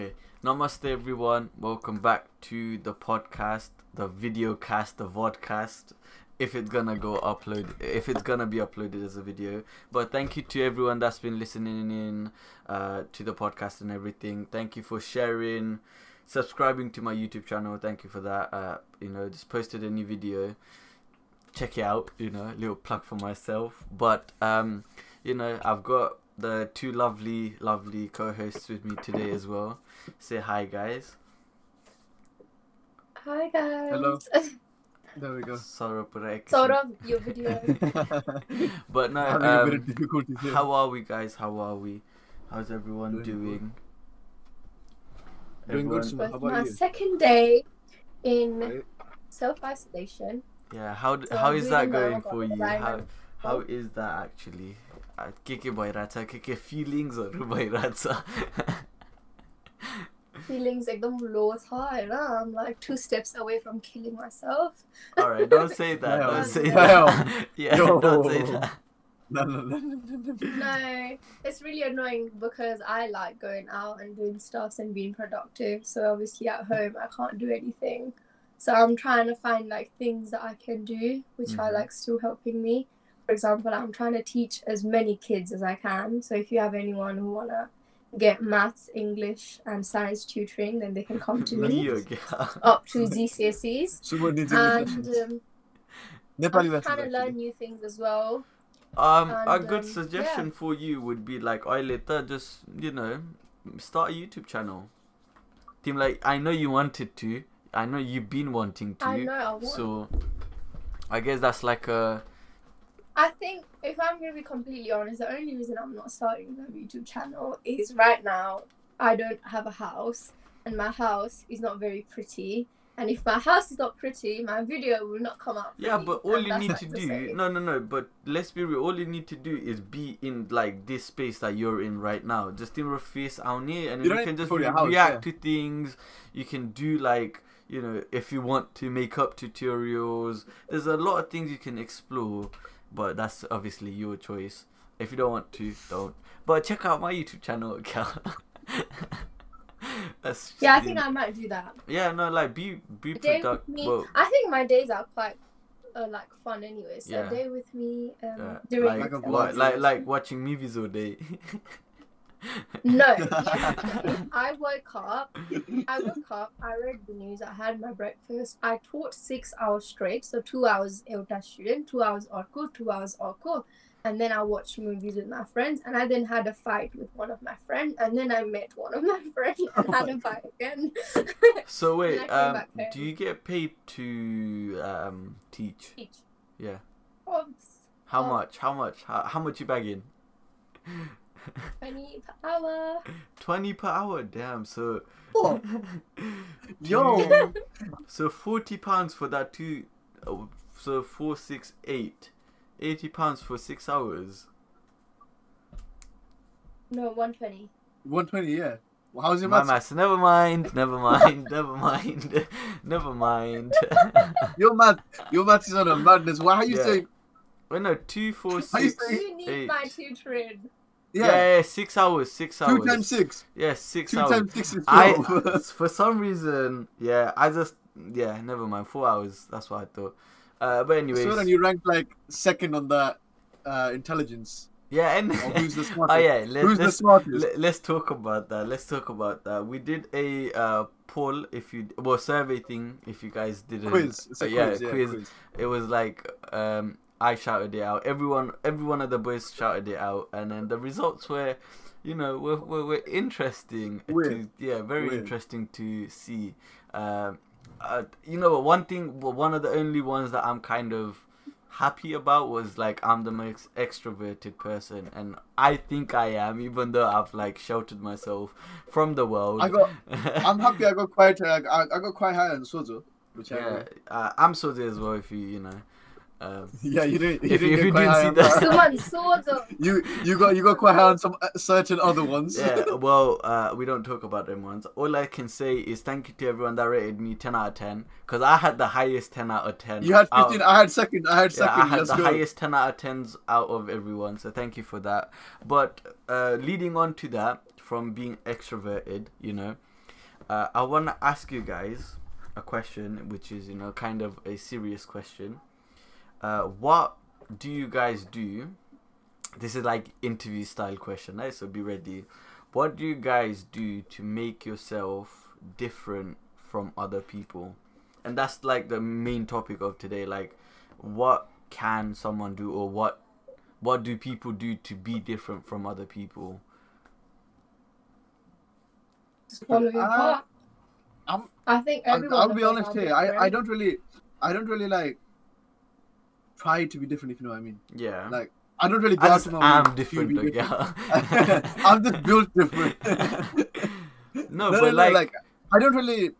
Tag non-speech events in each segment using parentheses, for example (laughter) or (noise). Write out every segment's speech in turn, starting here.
Okay, namaste everyone. Welcome back to the podcast, the video cast, the vodcast. If it's gonna go upload, if it's gonna be uploaded as a video. But thank you to everyone that's been listening in uh, to the podcast and everything. Thank you for sharing, subscribing to my YouTube channel. Thank you for that. Uh, you know, just posted a new video. Check it out. You know, little plug for myself. But um, you know, I've got the two lovely, lovely co-hosts with me today as well. Say hi, guys. Hi guys. Hello. (laughs) There we go. Sorry for the Sort accent. of your video. (laughs) But no, Having a bit um, of difficulties here. how are we, guys? How are we? How's everyone Doing doing? Doing good, Everyone- Suma. How But about my you? second day in Right. self isolation. Yeah, how d- So how I'm that going for you? How how is that actually? Uh, Kike bairata, kike feelings or bairata? Feelings एकदम low था हैन I'm like two steps away from killing myself. All right, don't say that. Well, Don't say well, that. (laughs) Yeah, yo. don't say that. No, no, no, no, no, no. No, it's really annoying because I like going out and doing stuff and being productive. So obviously at home I can't do anything. So I'm trying to find like things that I can do, which are Mhm. like still helping me. For example, I'm trying to teach as many kids as I can. So if you have anyone who wanna get maths, English, and science tutoring, then they can come to me (laughs) up to GCSEs. And um, Nepali I'm trying to learn new things as well. Um, a good um, suggestion for you would be like, I later just you know, start a YouTube channel. Team, like I know you wanted to. I know you've been wanting to. I know I want So, I guess that's like a I think if I'm gonna be completely honest, the only reason I'm not starting the YouTube channel is right now I don't have a house and my house is not very pretty. And if my house is not pretty, my video will not come out. yeah. But all you need like to do, same. no, no, no. But let's be real. All you need to do is be in like this space that you're in right now. Just in your face out here, and You you can just re- house, react yeah. to things. You can do like you know if you want to make up tutorials. There's a lot of things you can explore, but that's obviously your choice. If you don't want to, don't. But check out my YouTube channel (laughs) account. that's Yeah, I think I might do that. yeah no like be be A day with productive. me. Well, I think my days are quite uh, like fun anyway. So Yeah. day with me um, uh, during like Like a what, vlog. like like watching movies all day. (laughs) No, (laughs) (laughs) I woke up. I woke up. I read the news. I had my breakfast. I taught six hours straight, so two hours Euta student, two hours Orko, two hours Orko, and then I watched movies with my friends. And I then had a fight with one of my friends, and then I met one of my (laughs) friends and had a fight again. So wait, um, do you get paid to um teach? Each. Yeah. Oops. How Oh. much? How much? How, how much you bagging? Penny per hour. Twenty per hour. Damn. So. Oh, (laughs) yo. (laughs) so forty pounds for that two. oh, So four six eight. Eighty pounds for six hours. No, one twenty. 120, yeah. Well, how's your My maths? maths. Never mind. Never mind. (laughs) never mind. never mind. Your math, your maths is on a madness. Why are you Yeah. saying? Wait, no. Two, four, How you six, You need eight. my tutoring. Yeah. Yeah, yeah, six hours. Six hours. two times six. Yeah, six Two hours. times six is I 12. (laughs) for some reason, yeah, I just yeah, never mind. Four hours. That's what I thought. Uh, but anyways, so then you ranked like second on that uh, intelligence. yeah, and who's the (laughs) smartest? oh yeah, let, Who's the let's smartest? let, let's talk about that. Let's talk about that. We did a uh, poll, if you well survey thing, if you guys didn't. quiz. Uh, yeah, quiz. Yeah, quiz. It was like um, I shouted it out. Everyone, every one of the boys shouted it out, and then the results were, you know, were were, were interesting. To, yeah, very Weird. interesting to see. Um, uh, you know, one thing, one of the only ones that I'm kind of happy about was like I'm the most extroverted person, and I think I am, even though I've like sheltered myself from the world. I got. (laughs) I'm happy. I got quite. Uh, I, I got quite high on Sozo, which Yeah, I. uh, I'm so there as well. If you, you know. Um, Yeah, you didn't. You If you- didn't if you didn't see on that- Someone swords of (laughs) You you got you got quite high on some uh, certain other ones. yeah, (laughs) well, uh, we don't talk about them ones. All I can say is thank you to everyone that rated me 10 out of 10. Because I had the highest 10 out of 10. You had out- 15. I had second. I had second. yeah, second. I had Let's the go. highest 10 out of 10s out of everyone. So thank you for that. But uh, leading on to that, from being extroverted, you know, uh, I want to ask you guys a question, which is you know kind of a serious question. Uh, what do you guys do? This is like interview style question, right? So be ready. What do you guys do to make yourself different from other people? And that's like the main topic of today. Like, what can someone do, or what what do people do to be different from other people? Just follow your Uh, heart. I'm- I think I'll. I'll be honest here. I, I don't really, I don't really like try to be different. If you know what I mean. Yeah. Like I don't really go I out just to my way am different, different. yeah. (laughs) I'm just built different. (laughs) (laughs) no, no, but no, no, like, like I don't really.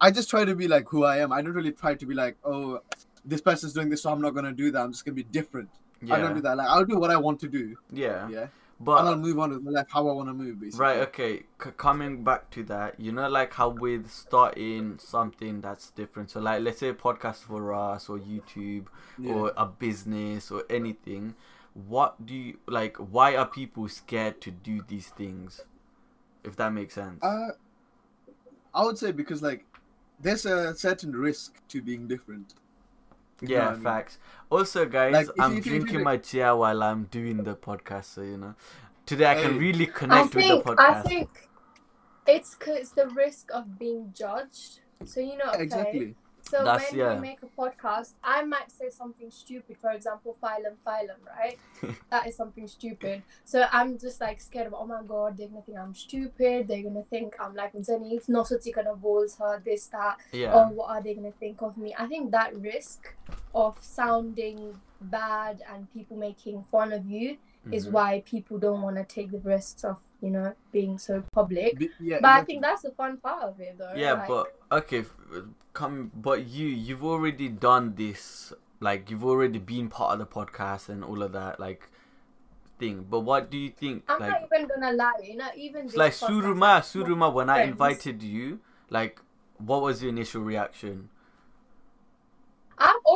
I just try to be like who I am. I don't really try to be like, oh, this person's doing this, so I'm not gonna do that. I'm just gonna be different. Yeah. I don't do that. Like I'll do what I want to do. yeah, Yeah. But and I'll move on with my life how I want to move. Basically. Right, okay. C- coming back to that, you know, like how with starting something that's different. So, like, let's say a podcast for us, or YouTube, Yeah. or a business, or anything. What do you like? Why are people scared to do these things? If that makes sense. Uh, I would say because like there's a certain risk to being different. You know yeah, I mean? facts. Also, guys, Like, I'm you- if you- if you drinking my chia while I'm doing the podcast, so you know, today I can Hey. really I connect with think the I podcast. think it's cause the risk of being judged. So you know, okay. Exactly. So That's- when yeah. we make a podcast, I might say something stupid. For example, phylum, phylum, right? (laughs) that is something stupid. So I'm just like scared of. Oh my god, they're gonna think I'm stupid. They're gonna think I'm like Zeni, not so ti gonna balls her this that. yeah, Or what are they gonna think of me? I think that risk of sounding bad and people making fun of you is Mhm. why people don't want to take the risks of you know being so public. Be- yeah. But I think that's the fun part of it, though. Yeah, like- but okay, come. But you, you've already done this. Like you've already been part of the podcast and all of that, like thing. But what do you think? I'm like, not even gonna lie, you know, even it's like Suruma, Suruma. When I invited you, like, what was your initial reaction?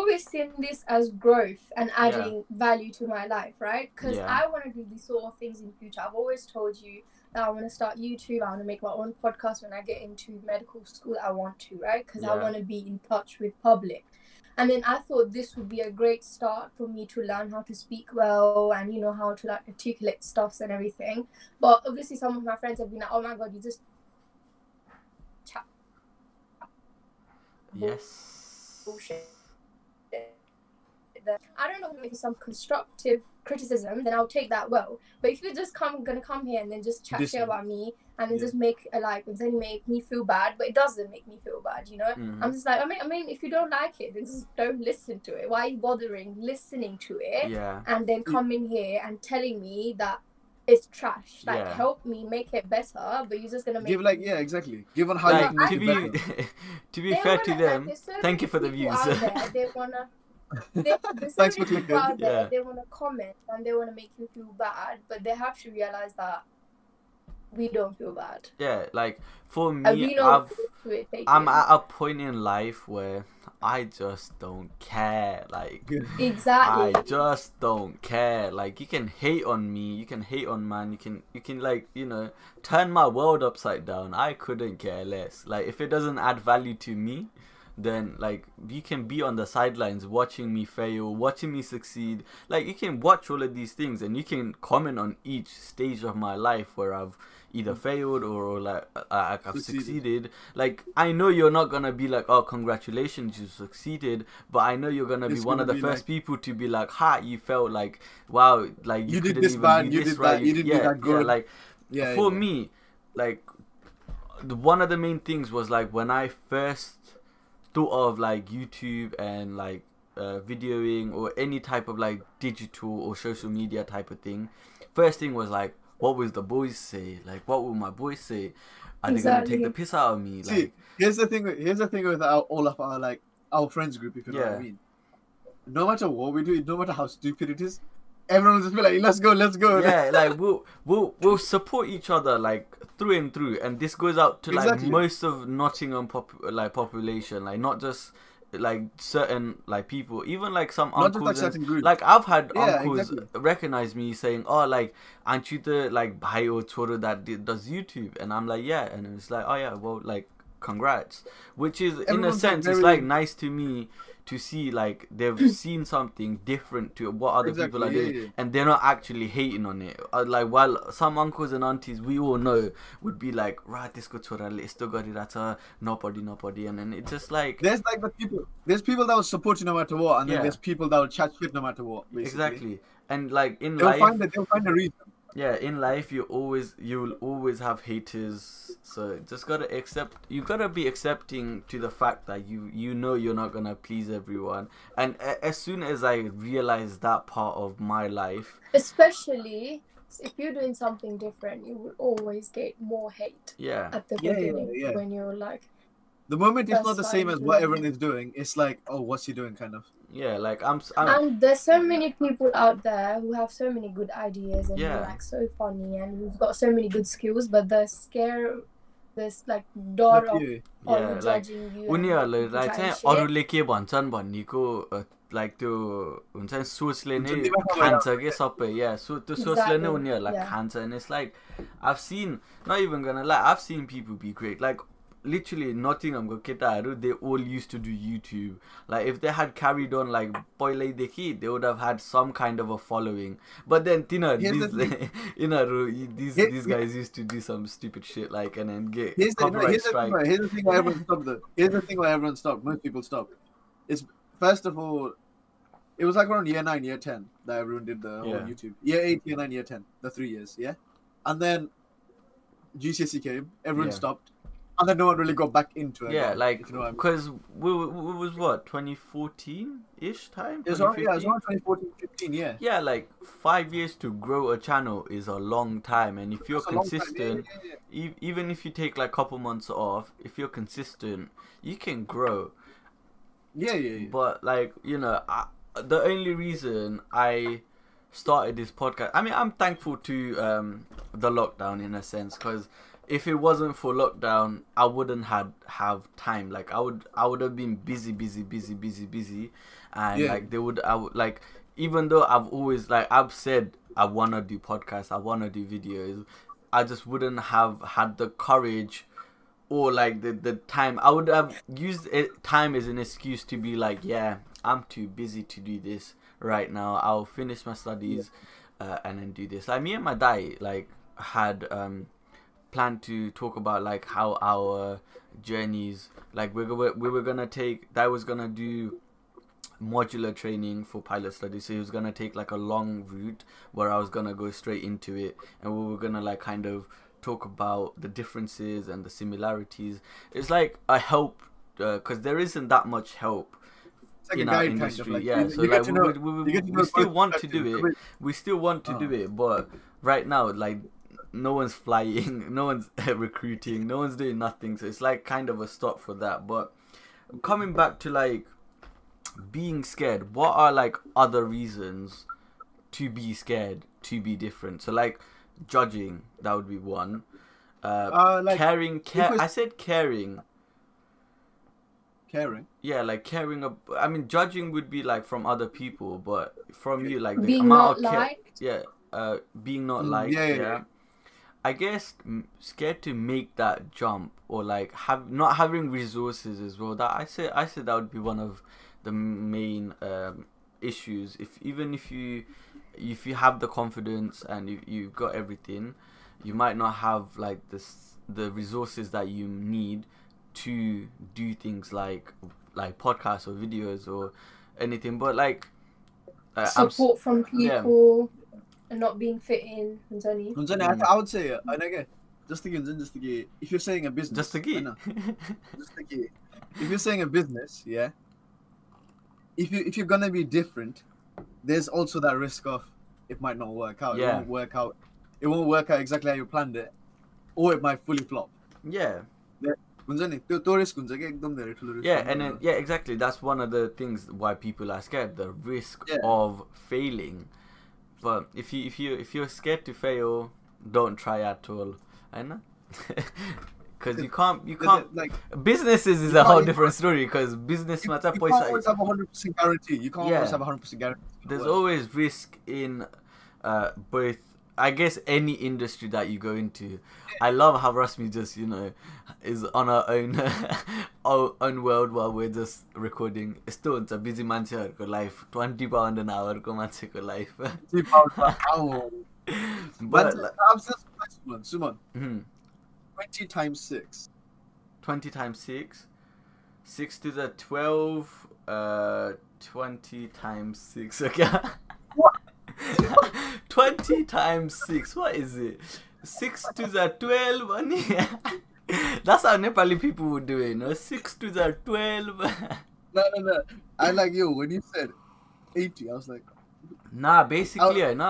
I've always seen this as growth and adding value to my life, right? Because Yeah. I want to do these sort of things in future. I've always told you that I want to start YouTube. I want to make my own podcast when I get into medical school. I want to, right? Because I want to be in touch with public. And then I thought this would be a great start for me to learn how to speak well and you know how to like articulate stuffs and everything. But obviously, some of my friends have been like, "Oh my god, you just chat Yes. bullshit." I don't know if it's some constructive criticism, then I'll take that well. But if you're just come gonna come here and then just chat shit about me and then Yeah. just make a like then make me feel bad, but it doesn't make me feel bad, you know? Mhm. I'm just like I mean I mean if you don't like it, then just don't listen to it. Why are you bothering listening to it Yeah. and then coming here and telling me that it's trash? Like Yeah. help me make it better, but you're just gonna make give like yeah, exactly. Give on how Like you can to make be, it better. to be They fair to wanna- like, them, there's so thank you for the views. there, (laughs) they wanna they, (laughs) Thanks for people clicking. out Yeah. they want to comment and they want to make you feel bad, but they have to realize that we don't feel bad. yeah, like for me, I've, it, I'm it. at a point in life where I just don't care. Like (laughs) exactly. I just don't care. Like you can hate on me, you can hate on man, you can you can like, you know, turn my world upside down. I couldn't care less. Like if it doesn't add value to me, then like you can be on the sidelines watching me fail, watching me succeed. Like you can watch all of these things and you can comment on each stage of my life where I've either failed or, or like like I've Succeeded. succeeded. Like I know you're not gonna be like, oh congratulations, you succeeded, but I know you're gonna be It's one of the gonna be first like- people to be like, ha, you felt like, wow, like you, You did this even bad, you did right. that, you didn't do yeah, that Yeah, like Yeah. for yeah. me, like the, one of the main things was like when I first thought of like YouTube and like uh, videoing or any type of like digital or social media type of thing. First thing was like, what will the boys say? Like, what will my boys say? Are they gonna take the piss out of me? See, Like, here's the thing. with- Here's the thing with our, all of our like our friends group. If you know what I mean. No matter what we do, no matter how stupid it is, everyone will just be like, "Let's go, let's go." yeah, like we'll we'll we'll support each other like through and through, and this goes out to like Exactly. most of Nottingham pop like population, like not just like certain like people, even like some Not uncles like and like I've had Yeah, uncles exactly. recognize me saying, "Oh, like aren't you the like bhai or choro that did, does YouTube?" And I'm like, "Yeah," and it's like, "Oh yeah, well, like congrats," which is in a Everyone's, sense, it's like nice to me to see like they've (clears throat) seen something different to what other people are doing, yeah. and they're not actually hating on it. Uh, like while some uncles and aunties we all know would be like, "Right, this good chora, still got it at nobody, nobody," and then it's just like. There's like the people. There's people that will support you no matter what, and then Yeah. there's people that will chat shit no matter what. Basically. Exactly, and like in They'll life, find a, they'll find a reason. Yeah in life you always you will always have haters so just gotta accept you gotta be accepting to the fact that you you know you're not gonna please everyone and a- as soon as i realized that part of my life Especially if you're doing something different, you will always get more hate yeah at the Yeah, yeah, beginning yeah. when you're like, The moment it's not the same as what everyone is doing, it's like, oh, what's he doing, kind of. Yeah like i'm, I'm and there's so many people out there who have so many good ideas and Yeah. who are like so funny and who've got so many good skills, but the scare, this like door of yeah like judging you. and उनीहरूलाई चाहिँ. अरूले के भन्छन् भन्नेको like त्यो हुन्छ नि सोचले नै खान्छ क्या सबै या सो त्यो सोचले नै उनीहरूलाई. खान्छ and it's like I've seen not even gonna lie I've seen people be great like literally Nottingham ko ketaharu they all used to do YouTube. Like if they had carried on like Poilai Dekhi, they would have had some kind of a following. But then Tina these the inaru, (laughs) these these guys used to do some stupid shit like and then get here's copyright the, here's strike. The, here's the thing why everyone stopped though. Here's the thing why everyone stopped. Most people stopped. It's first of all it was like around year nine, year ten that everyone did the yeah. YouTube. Year eight, year nine, year ten, the three years, yeah. And then GCSE came, everyone yeah. stopped and then no one really got back into it. Yeah, like if you know I mean. because we, we, was what 2014 ish time. Around, yeah, it was 2015? around 2014, 15, yeah. Yeah, like five years to grow a channel is a long time, and if you're That's a long time, yeah, consistent, yeah, yeah, e- even if you take like couple months off, if you're consistent, you can grow. Yeah, yeah, yeah. But like you know, I, the only reason I started this podcast, I mean, I'm thankful to um, the lockdown in a sense because if it wasn't for lockdown, I wouldn't had have time. Like I would, I would have been busy, busy, busy, busy, busy, and Yeah. like they would, I would like even though I've always like I've said I wanna do podcasts, I wanna do videos, I just wouldn't have had the courage or like the the time. I would have used it, time as an excuse to be like yeah i'm too busy to do this right now. I'll finish my studies uh, and then do this. Like me and my dad like had um planned to talk about like how our journeys like we were we were gonna take that was gonna do modular training for pilot studies so he was gonna take like a long route where i was gonna go straight into it. And we were gonna like kind of talk about the differences and the similarities. It's like i help uh, because there isn't that much help like in our kind industry of like yeah you, so you like we, know, we, would- you get to we still want to do it. We still want to do Oh. it but right now like no one's flying (laughs) no one's (laughs) recruiting no one's doing nothing so it's like kind of a stop for that but coming back to like being scared what are like other reasons to be scared to be different so like judging that would be one uh, Uh, like caring care was- i said caring caring. yeah like caring ab- i mean judging would be like from other people but from you like the being amount not of care liked. yeah uh being not Mm, liked yeah, yeah, yeah, yeah. I guess scared to make that jump or like have not having resources as well that i said i said that would be one of the main um issues. If even if you if you have the confidence and you, you've got everything you might not have like this the resources that you need to do things like like podcasts or videos or anything. But like uh, I'm support from yeah and not being fit in Hunzani. Hunzani, mm. I, I would say, uh, anage, just again, just again, if you're saying a business, just again, (laughs) just again, if you're saying a business, yeah. If you if you're gonna be different, there's also that risk of it might not work out. Yeah. It won't work out. It won't work out exactly how you planned it, or it might fully flop. Yeah. yeah. Yeah, and then, yeah, exactly. That's one of the things why people are scared the risk yeah. of failing but if you if you if you're scared to fail don't try at all i know (laughs) because you can't you can't like businesses is a whole different story because business you, matter you can't always have hundred percent guarantee. You can't Yeah. always have hundred percent guarantee. there's always risk in uh, both I guess any industry that you go into. I love how Rasmi just, you know, is on our own (laughs) our own world while we're just recording. Still it's a busy मान्छेहरूको life. 20 pound an hour को मान्छेको life. three pounds per hour. but But I'm just Suman, Suman, hmm, twenty times six. 20 times 6 6 to the 12 uh 20 times 6 (laughs) okay What? 20 times 6 what is it 6 to the 12 अनि that's how nepali people would do it you know 6 to the 12 No, no, no. I like you when you said eighty. I was like, nah basically होइन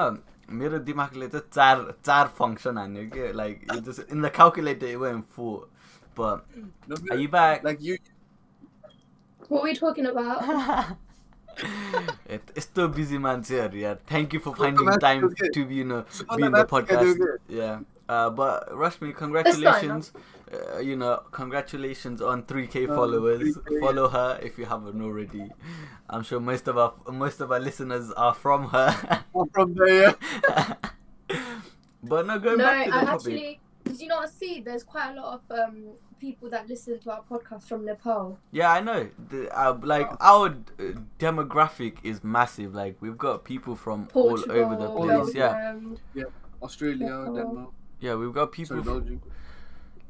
मेरो दिमागले चाहिँ चार चार function हान्यो कि like in the calculator it went four but no, are you back like you. What are we talking about? (laughs) यत- यस्तो busy मान्छेहरू यार thank you for So finding that's time okay. To be no So be in the that's okay, podcast okay. yeah uh, but Rashmi congratulations uh, you know congratulations on 3k Um, followers 3K. follow her if you haven't already I'm sure most of our most of our listeners are from her I'm (laughs) from there. (laughs) but no going no, back to the I topic actually. Did you not see? There's quite a lot of um, people that listen to our podcast from Nepal. Yeah, I know. The, uh, like our uh, demographic is massive. Like we've got people from Portugal, all over the place. Yeah, Yeah. Australia, Nepal. Denmark, yeah, we've got people. sorry, From, Belgium.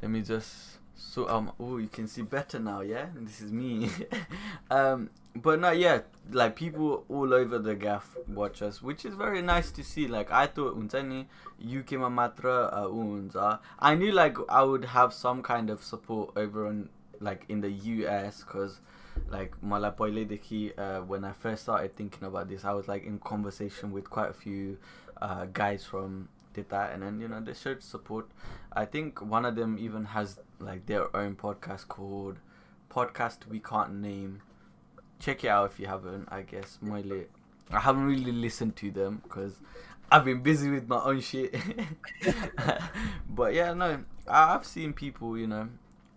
let me just so um. Oh, you can see better now. Yeah, this is me. (laughs) um, but no, yeah, like people all over the gaff watch us, which is very nice to see. Like I thought, हुन्छ नि UK मा मात्र uh, ऊ हुन्छ. I knew like I would have some kind of support over in like in the US because like मलाई पहिल्यैदेखि uh, when I first started thinking about this, I was like in conversation with quite a few uh, guys from Tita, and then you know they showed support. I think one of them even has like their own podcast called Podcast We Can't Name. Check it out if you haven't. I guess मैले I haven't really listened to them because I've been busy with my own shit. (laughs) but yeah, no, I- I've seen people. You know,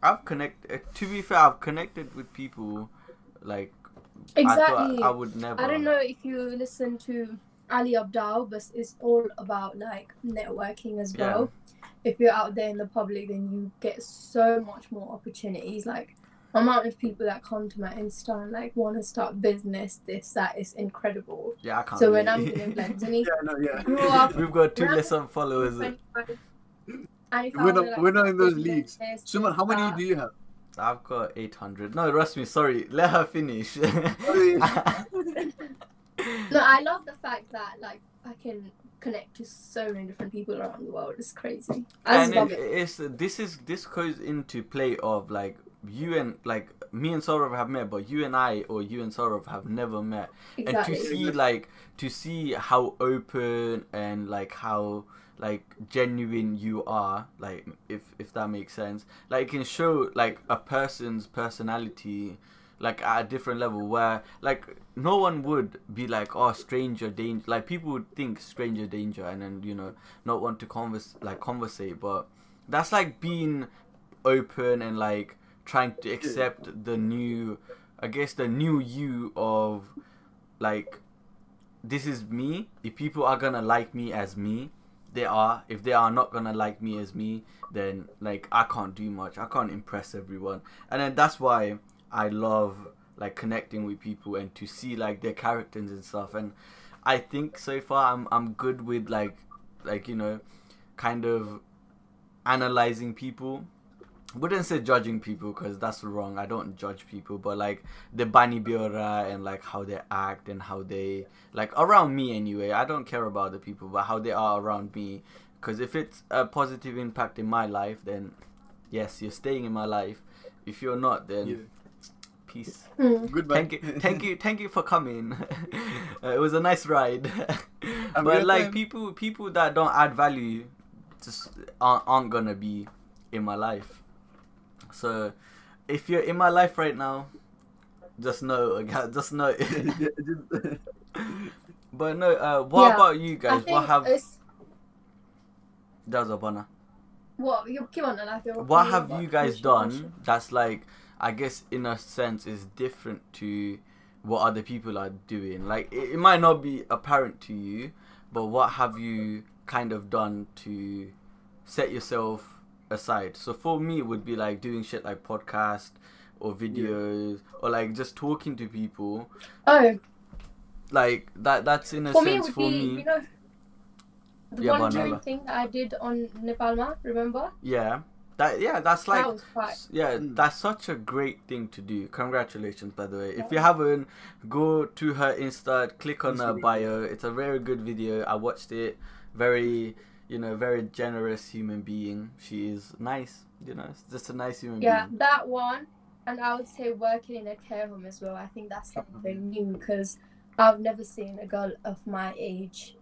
I've connected. Eh, to be fair, I've connected with people like I Exactly. thought I would never. I don't know if you listen to Ali Abdaal, but it's all about like networking as Yeah. well. If you're out there in the public, then you get so much more opportunities. Like amount of people that come to my Insta and like want to start business, this that is incredible. Yeah, I can't. So when I'm really. doing (laughs) like (laughs) Yeah, no, yeah. grew up, (laughs) We've got two When I- less on followers. and We're not- like, we're not in those leagues. business, Suman, how many that. do you have? I've got 800. No, Rasmi, sorry. Let her finish. No, I love the fact that like I can connect to so many different people around the world. It's crazy. I and just love it, it. it's this is this goes into play of like you and like me and Saurav have met, but you and I or you and Saurav have never met. Exactly. And to see like to see how open and like how like genuine you are, like if if that makes sense, like it can show like a person's personality like at a different level where like no one would be like oh stranger danger like people would think stranger danger and then you know not want to converse like conversate but that's like being open and like trying to accept the new i guess the new you of like this is me. If people are gonna like me as me they are. If they are not gonna like me as me then like i can't do much. I can't impress everyone. And then that's why i love like connecting with people and to see like their characters and stuff. And i think so far i'm i'm good with like like you know kind of analyzing people. Wouldn't say judging people because that's wrong. I don't judge people but like the bani biora and like how they act and how they like around me anyway. I don't care about the people but how they are around me. Because if it's a positive impact in my life then yes you're staying in my life. If you're not then. Peace. Mm. Goodbye. thank you thank you thank you for coming. (laughs) Uh, it was a nice ride. (laughs) But like time. people people that don't add value just aren't, aren't gonna be in my life. So if you're in my life right now just know (laughs) just know. But no uh what Yeah, about you guys? What have it's that was a banner What? You keep on like your what have you guys done that's like i guess in a sense is different to what other people are doing like it, it might not be apparent to you but what have you kind of done to set yourself aside so for me it would be like doing shit like podcast or videos or like just talking to people Oh, like that that's in a for sense would for be me you know the Yeah, Banala. thing that I did on Nepalma. Remember? yeah that yeah that's like that was quite. Yeah, that's such a great thing to do. Congratulations, by the way. If you haven't, go to her Insta, click on her Instagram. bio. It's a very good video. I watched it. Very, you know, very generous human being. She is nice. You know, just a nice human Yeah, being. Yeah, that one, and I would say working in a care home as well. I think that's something new because I've never seen a girl of my age.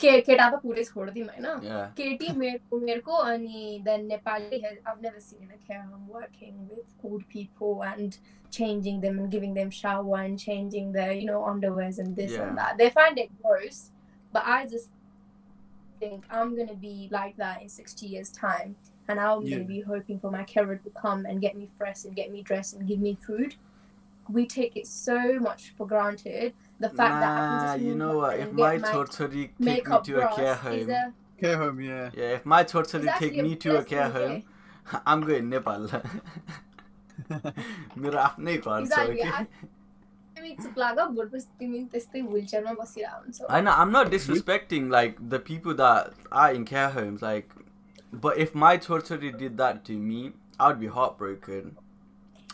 के केटा त पुरै छोडिदिउँ होइन Yeah. केटी (laughs) मेरो उमेरको अनि then Nepali I've never seen in a care home working with old people and changing them and giving them shower and changing their you know underwears and this Yeah. and that. They find it gross, but I just think I'm gonna be like that in 60 years time, and I'm Yeah. gonna be hoping for my carer to come and get me fresh and get me dressed and give me food. We take it so much for granted. The fact that I can Nah, just you move know on what? If and my get my tortori take me makeup to a care brush is home, a Care home, yeah. yeah, if my is tortori actually take a me to a blessing, care okay? home, (laughs) I'm going Nepal. मेरो आफ्नै घर छ Exactly. okay? I- तिमी चुप लाग भोलिपर्सि तिमी त्यस्तै व्हिलचेयरमा बसिरहेको हुन्छौ I know I'm not disrespecting like the people that are in care homes, like,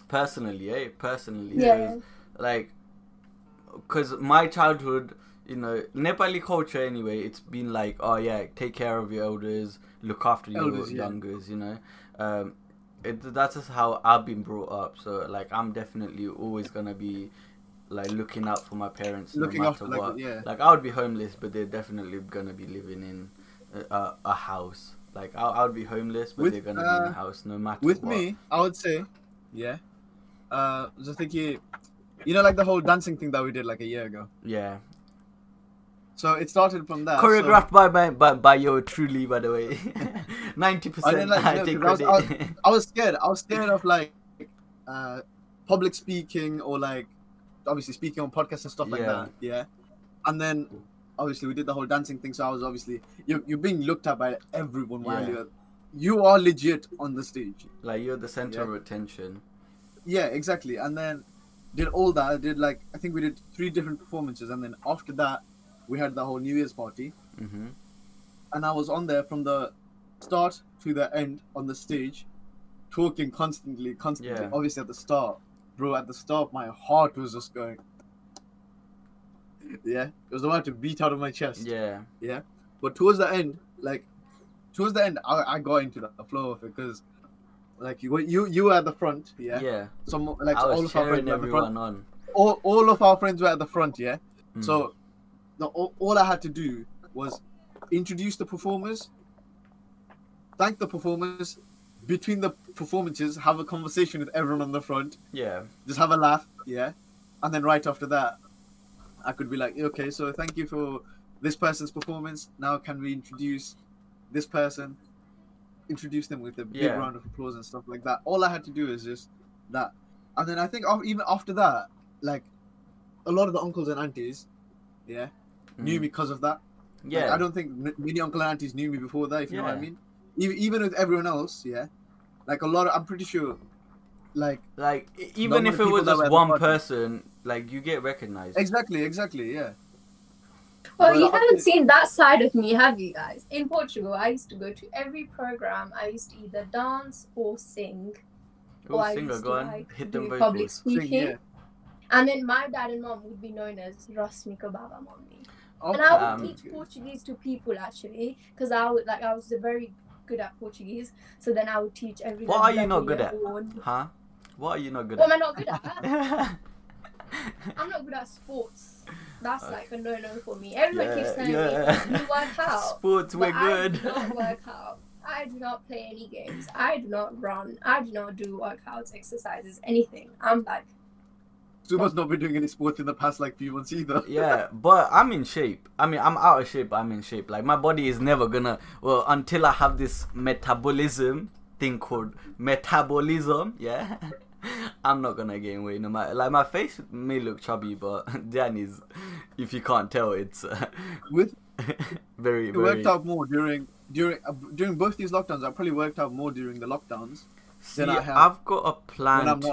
Personally, eh? Personally, Yeah. 'Cause, like, because my childhood, you know, Nepali culture anyway, it's been like, oh yeah, take care of your elders, look after your Elders, yeah. youngers, you know. Um, it, that's just how I've been brought up. So like, I'm definitely always gonna be like looking out for my parents, Looking no after, matter like, what. yeah. Like I would be homeless, but they're definitely gonna be living in a, a, a house. Like I, I would be homeless, but With, they're gonna be in uh, a house no matter With what. me, I would say, yeah. Uh, just thinking, you you know, like the whole dancing thing that we did like a year ago. Yeah, So it started from that. so- choreographed by my by, by your truly, by the way. (laughs) Ninety I percent, I I was- I was scared. I was scared of like uh, public speaking or like obviously speaking on podcasts and stuff like Yeah. that. Yeah. And then obviously we did the whole dancing thing. So I was obviously you you're being looked at by everyone while Yeah. you're you are legit on the stage. like you're the center Yeah. of attention. Yeah, exactly. And then did all that. I did like I think we did three different performances, and then after that we had the whole New Year's party, hmm and I was on there from the start to the end on the stage, talking constantly, constantly. Yeah. Obviously at the start, bro. At the start, my heart was just going. Yeah, it was about to beat out of my chest. Yeah, yeah, But towards the end, like towards the end, I, I got into the flow of it because, like you you you were at the front, yeah. yeah. Some like I all of our friends were at the front. on. All, all of our friends were at the front, yeah. Mm. So, the, all, all I had to do was introduce the performers, thank the performers, between the performances, have a conversation with everyone on the front, yeah, just have a laugh, yeah, and then right after that, I could be like, okay, so thank you for this person's performance. Now, can we introduce this person? Introduce them with a big Yeah. round of applause and stuff like that. All I had to do is just that, and then I think even after that, like a lot of the uncles and aunties, yeah, knew Mm. me because of that. Like, Yeah, I don't think many uncle and aunties knew me before that. If you know what I mean. Even even with everyone else, yeah, like a lot of, I'm pretty sure, like like even if it was just one party. person, like you get recognized. exactly, exactly, yeah. Well, Well, you I haven't think- seen that side of me, have you guys? In Portugal, I used to go to every program. I used to either dance or sing, Oh, or I singer, used go to like hit do them public vocals. Sing, speaking. yeah. And then my dad and mom would be known as Rasmika Baba Mommy. Oh, and I would Um, teach Portuguese to people actually, because I would like I was very good at Portuguese. So then I would teach every. What are you not good at? Huh? What are you not good at? What am? I not good at? (laughs) (laughs) I'm not good at sports. That's Okay. like a no-no for me. Everyone keeps Yeah, telling yeah. me you work out. (laughs) Sports, we're But I good. do not work out. I do not play any games. I do not run. I do not do workouts, exercises, anything. I'm like Suba's not been doing any sports in the past like few months either. (laughs) yeah, but I'm in shape. I mean, I'm out of shape. But I'm in shape. Like my body is never gonna. Well, until I have this metabolism thing called metabolism. Yeah, (laughs) I'm not gonna gain weight. No matter. Like my face may look chubby, but (laughs) Dan is. If you can't tell, it's uh, With (laughs) very it very. worked out more during during uh, during both these lockdowns. I probably worked out more during the lockdowns. See, Then I have- I've got a plan to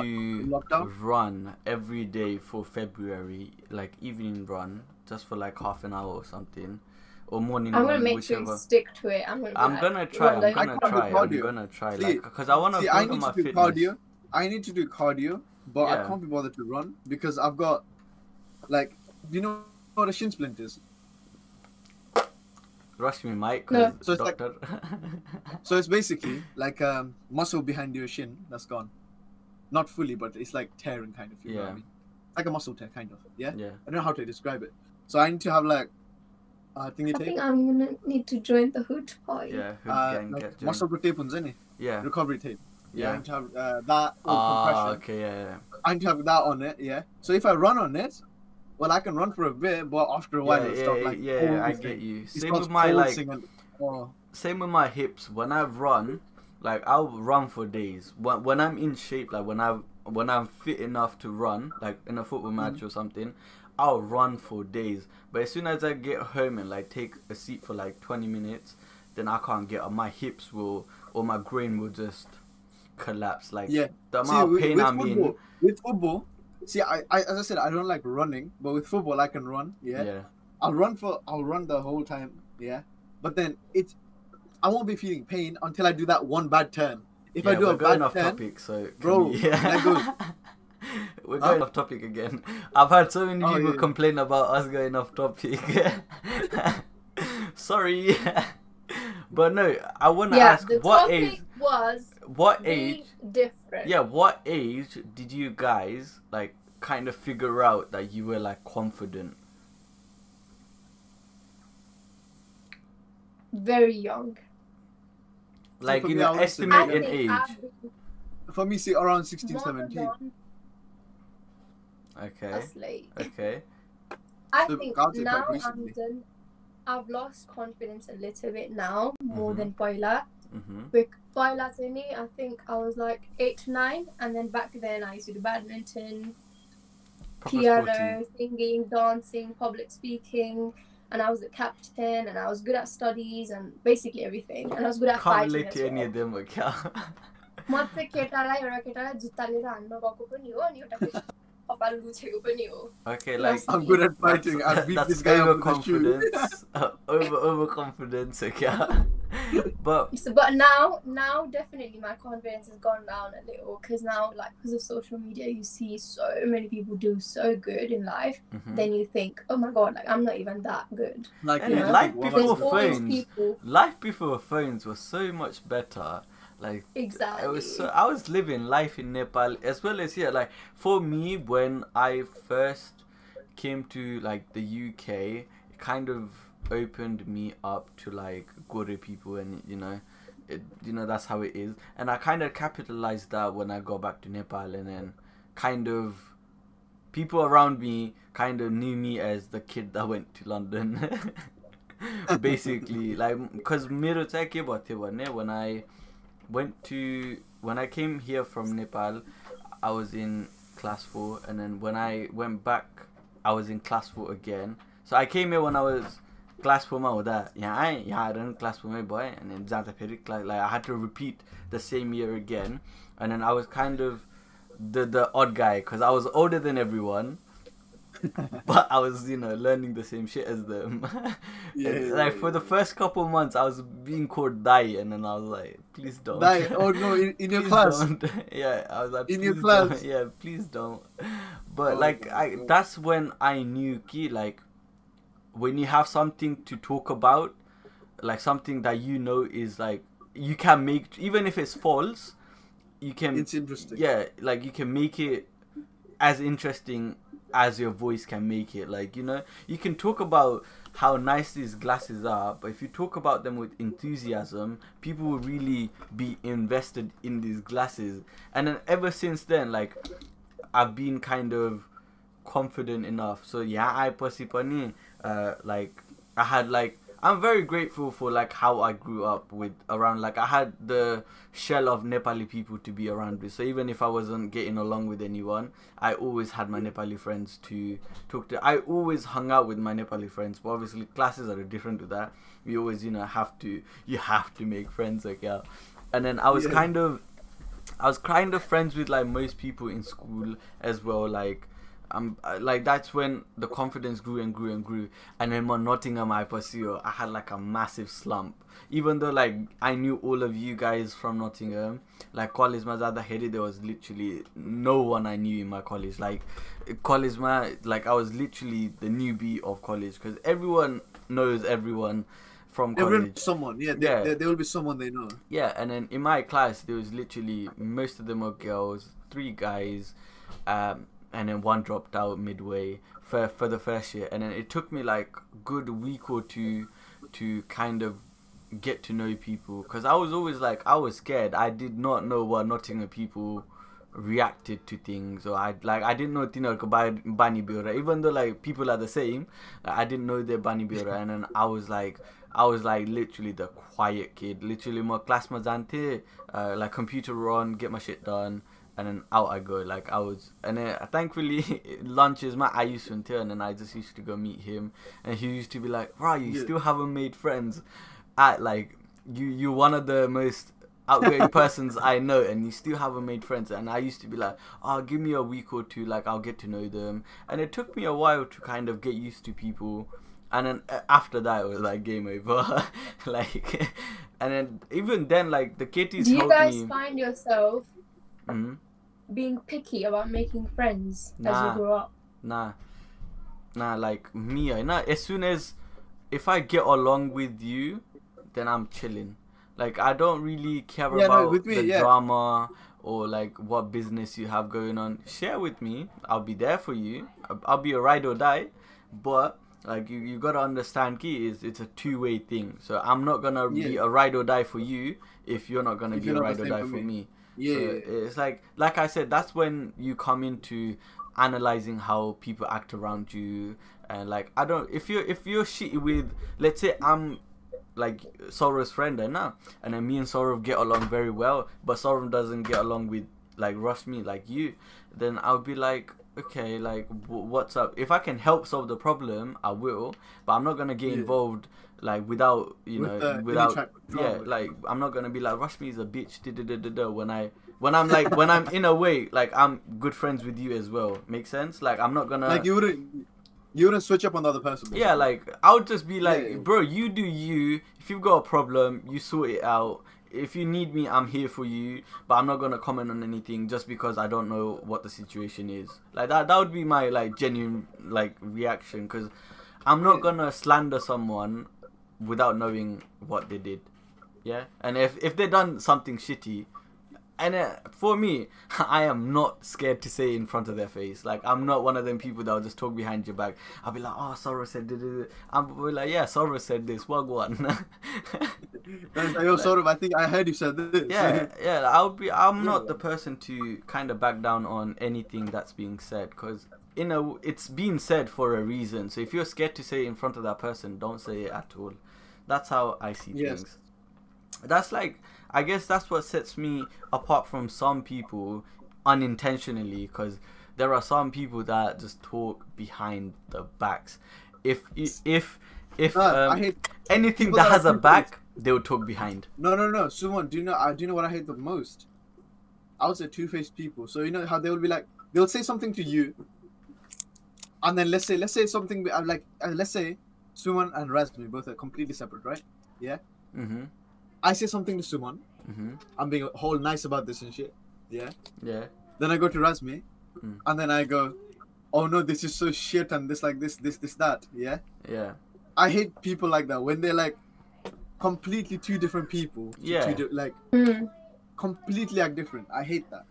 lockdown. run every day for February, like evening run, just for like half an hour or something, or morning I'm gonna run, make sure you stick to it. I'm gonna. I'm gonna try. I'm gonna I can't do try. I'm gonna try. See- Like, cause I wanna See, build I on need my to do fitness. cardio. I need to do cardio, but Yeah. I can't be bothered to run because I've got, like, you know what a shin splint is? Rush me, Mike. No. 'cause So it's like- So it's (laughs) basically like a muscle behind your shin that's gone, not fully, but it's like tearing kind of. You know what I Yeah. mean? Like a muscle tear, kind of. Yeah. yeah. I don't know how to describe it. So I need to have like, uh, thingy I tape. think I'm gonna need to join the hood party. Yeah. Hood Uh, gang, like get muscle grip tape ones, any Yeah. recovery tape. Yeah, I need to have uh, that or Ah, compression. okay. Yeah. yeah. I need to have that on it. Yeah. So if I run on it, well, I can run for a bit, but after a while Yeah, it'll yeah, stop yeah, like. yeah, I get you. It Same with my like, and, oh, same with my hips. When I run, like I'll run for days. When when I'm in shape, like when I when I'm fit enough to run, like in a football match Mm-hmm. or something, I'll run for days. But as soon as I get home and like take a seat for like 20 minutes, then I can't get up. My hips will or my brain will just collapse. Like yeah. the See, amount of pain with I'm football, in. with football, see, I, I, as I said, I don't like running, but with football, I can run. Yeah. Yeah. I'll run for, I'll run the whole time. Yeah. But then it's, I won't be feeling pain until I do that one bad turn. If yeah, I do we're a going bad off turn, topic, so can Bro, we- (laughs) that goes- (laughs) we're Huh? going off topic again. I've had so many Oh, people yeah. complain about us going off topic. (laughs) Sorry, but no, I want to Yeah, ask the what topic age? was What being age? different. Yeah, what age did you guys like kind of figure out that you were like confident? Very young. Like for you know, I would estimate I an think age. I've for me, see, around 16, 17. Okay, late. okay. I So, think I'll say quite now I'm recently. done. I've lost confidence a little bit now, more Mhm. than Paila. Mhm. With Paila Tini, I think I was like eight to nine, and then back then I used to do badminton, Proper piano, sporty. singing, dancing, public speaking, and I was the captain, and I was good at studies and basically everything, and I was good at Can't fighting relate as to any well. of them, okay? म चाहिँ केटालाई एउटा केटालाई जुत्ता लिएर हान्न गएको पनि हो अनि एउटा of oh. Okay, like I'm good at fighting. I beat this guy with (laughs) uh, over overconfidence, okay. (laughs) but (laughs) but now now definitely my confidence has gone down a little because now like because of social media you see so many people do so good in life mm-hmm. then you think oh my god like i'm not even that good like yeah, life before phones life before phones was so much better Like Exactly. I was so I was living life in Nepal as well as here. Like for me, when I first came to like the UK, it kind of opened me up to like Gore people, and you know, it, you know that's how it is. And I kind of capitalized that when I got back to Nepal, and then kind of people around me kind of knew me as the kid that went to London. (laughs) Basically, like because मेरो चाहिँ के भएको थियो भने when I went to when I came here from Nepal, I was in class four, and then when I went back, I was in class four again. So I came here when I was class four मा हुँदा यहाँ आएँ यहाँ आएर पनि class four मै भएँ and then जाँदाखेरि class like I had to repeat the same year again, and then I was kind of the the odd guy because I was older than everyone. (laughs) but I was, you know, learning the same shit as them. (laughs) Yeah, And, yeah, like yeah. for the first couple months, I was being called Dai, and then I was like, please don't. Dai, oh no, in, in your (laughs) class. don't. (laughs) yeah, I was like, In your "Please don't." class. (laughs) Yeah, please don't. But Oh like, I that's when I knew ki like when you have something to talk about, like something that you know is like you can make even if it's false, you can It's interesting. yeah, like you can make it as interesting as your voice can make it. Like, you know, you can talk about how nice these glasses are, but if you talk about them with enthusiasm, people will really be invested in these glasses. And then ever since then, like, I've been kind of confident enough. So yeah, I pasipani uh like I had like I'm very grateful for like how I grew up with around like I had the shell of Nepali people to be around with. So even if I wasn't getting along with anyone, I always had my Nepali friends to talk to. I always hung out with my Nepali friends. But obviously classes are different to that. We always you know have to you have to make friends like yeah. And then I was Yeah. kind of I was kind of friends with like most people in school as well. Like, uh, like that's when the confidence grew and grew and grew. And then when Nottingham I pursue, I had like a massive slump. Even though like I knew all of you guys from Nottingham, like college Mazada Hedi, there was literally no one I knew in my college. Like college ma, like I was literally the newbie of college because everyone knows everyone from college. Everyone, someone, yeah, there, Yeah. There, there will be someone they know. Yeah, and then in my class there was literally most of them were girls, three guys, um, and then one dropped out midway for for the first year, and then it took me like a good week or two to kind of get to know people. Because I was always like I was scared. I did not know what Nottingham people reacted to things or I like I didn't know Tino Bani Bura even though like people are the same I didn't know their Bani Bura (laughs) and then I was like I was like literally the quiet kid. Literally my class mazante uh, like computer on get my shit done and then out I go. Like I was and then uh, thankfully (laughs) lunches my I used to enter and then I just used to go meet him. And he used to be like right you Yeah. still haven't made friends at like you you're one of the most outgoing (laughs) persons I know and you still haven't made friends. And I used to be like oh give me a week or two like I'll get to know them. And it took me a while to kind of get used to people. And then after that it was like game over. (laughs) Like and then even then like the kitties Do you guys me. find yourself Mhm. being picky about making friends as Nah. you grow up? Nah. Nah, like me, I nah, as soon as if I get along with you, then I'm chilling. Like I don't really care Yeah, no, about with me, the yeah. drama or like what business you have going on. Share with me. I'll be there for you. I'll, I'll be a ride or die. But like you, you gotta understand key is it's a two way thing. So I'm not gonna be a ride or die for you if you're not gonna If be a ride or die for for me. me. Yeah, So yeah, it's like like I said, that's when you come into analyzing how people act around you. And like I don't if you're if you're shitty with let's say I'm like Saurav's friend and now and then me and Saurav get along very well, but Saurav doesn't get along with like Rashmi like you, then I'll be like okay like w- what's up? If i can help solve the problem i will but i'm not gonna get Yeah. involved like without you With, know any without yeah like i'm not gonna be like Rashmi is a bitch da, da, da, da, da, when i when i'm like when i'm in a way like i'm good friends with you as well make sense like i'm not gonna like you wouldn't, you wouldn't switch up on the other person. yeah, like I would just be like, Yeah. bro, you do you. If you've got a problem, you sort it out. If you need me, I'm here for you. But I'm not gonna comment on anything just because I don't know what the situation is. Like that, that would be my like genuine like reaction because I'm not gonna slander someone without knowing what they did. Yeah, and if if they done something shitty, and uh, for me, (laughs) I am not scared to say in front of their face. Like I'm not one of them people that will just talk behind your back. I'll be like, oh, Saurav said this. I'm be like, yeah, Saurav said this. What (laughs) (laughs) one? Yo, sort of. I think I heard you said this. yeah, yeah. I'll be. I'm not the person to kind of back down on anything that's being said because you know it's being said for a reason. So if you're scared to say it in front of that person, don't say it at all. That's how I see Yes. things. That's like I guess that's what sets me apart from some people unintentionally because there are some people that just talk behind the backs. If if if Nah, um, anything that that has a back, they'll talk behind. No, no, no. Suman, do you know? I do you know what I hate the most? I would say two-faced people. So you know how they will be like, they'll say something to you, and then let's say, let's say something like, uh, let's say, Suman and Razmi both are completely separate, right? Mm-hmm. I say something to Suman. Mm-hmm. I'm being whole nice about this and shit. Yeah. Yeah. Then I go to Razmi, Mm. and then I go, oh no, this is so shit, and this like this, this, this, that. Yeah. Yeah. I hate people like that when they're like completely two different people. Yeah. two di- like Hmm. completely act different. I hate that.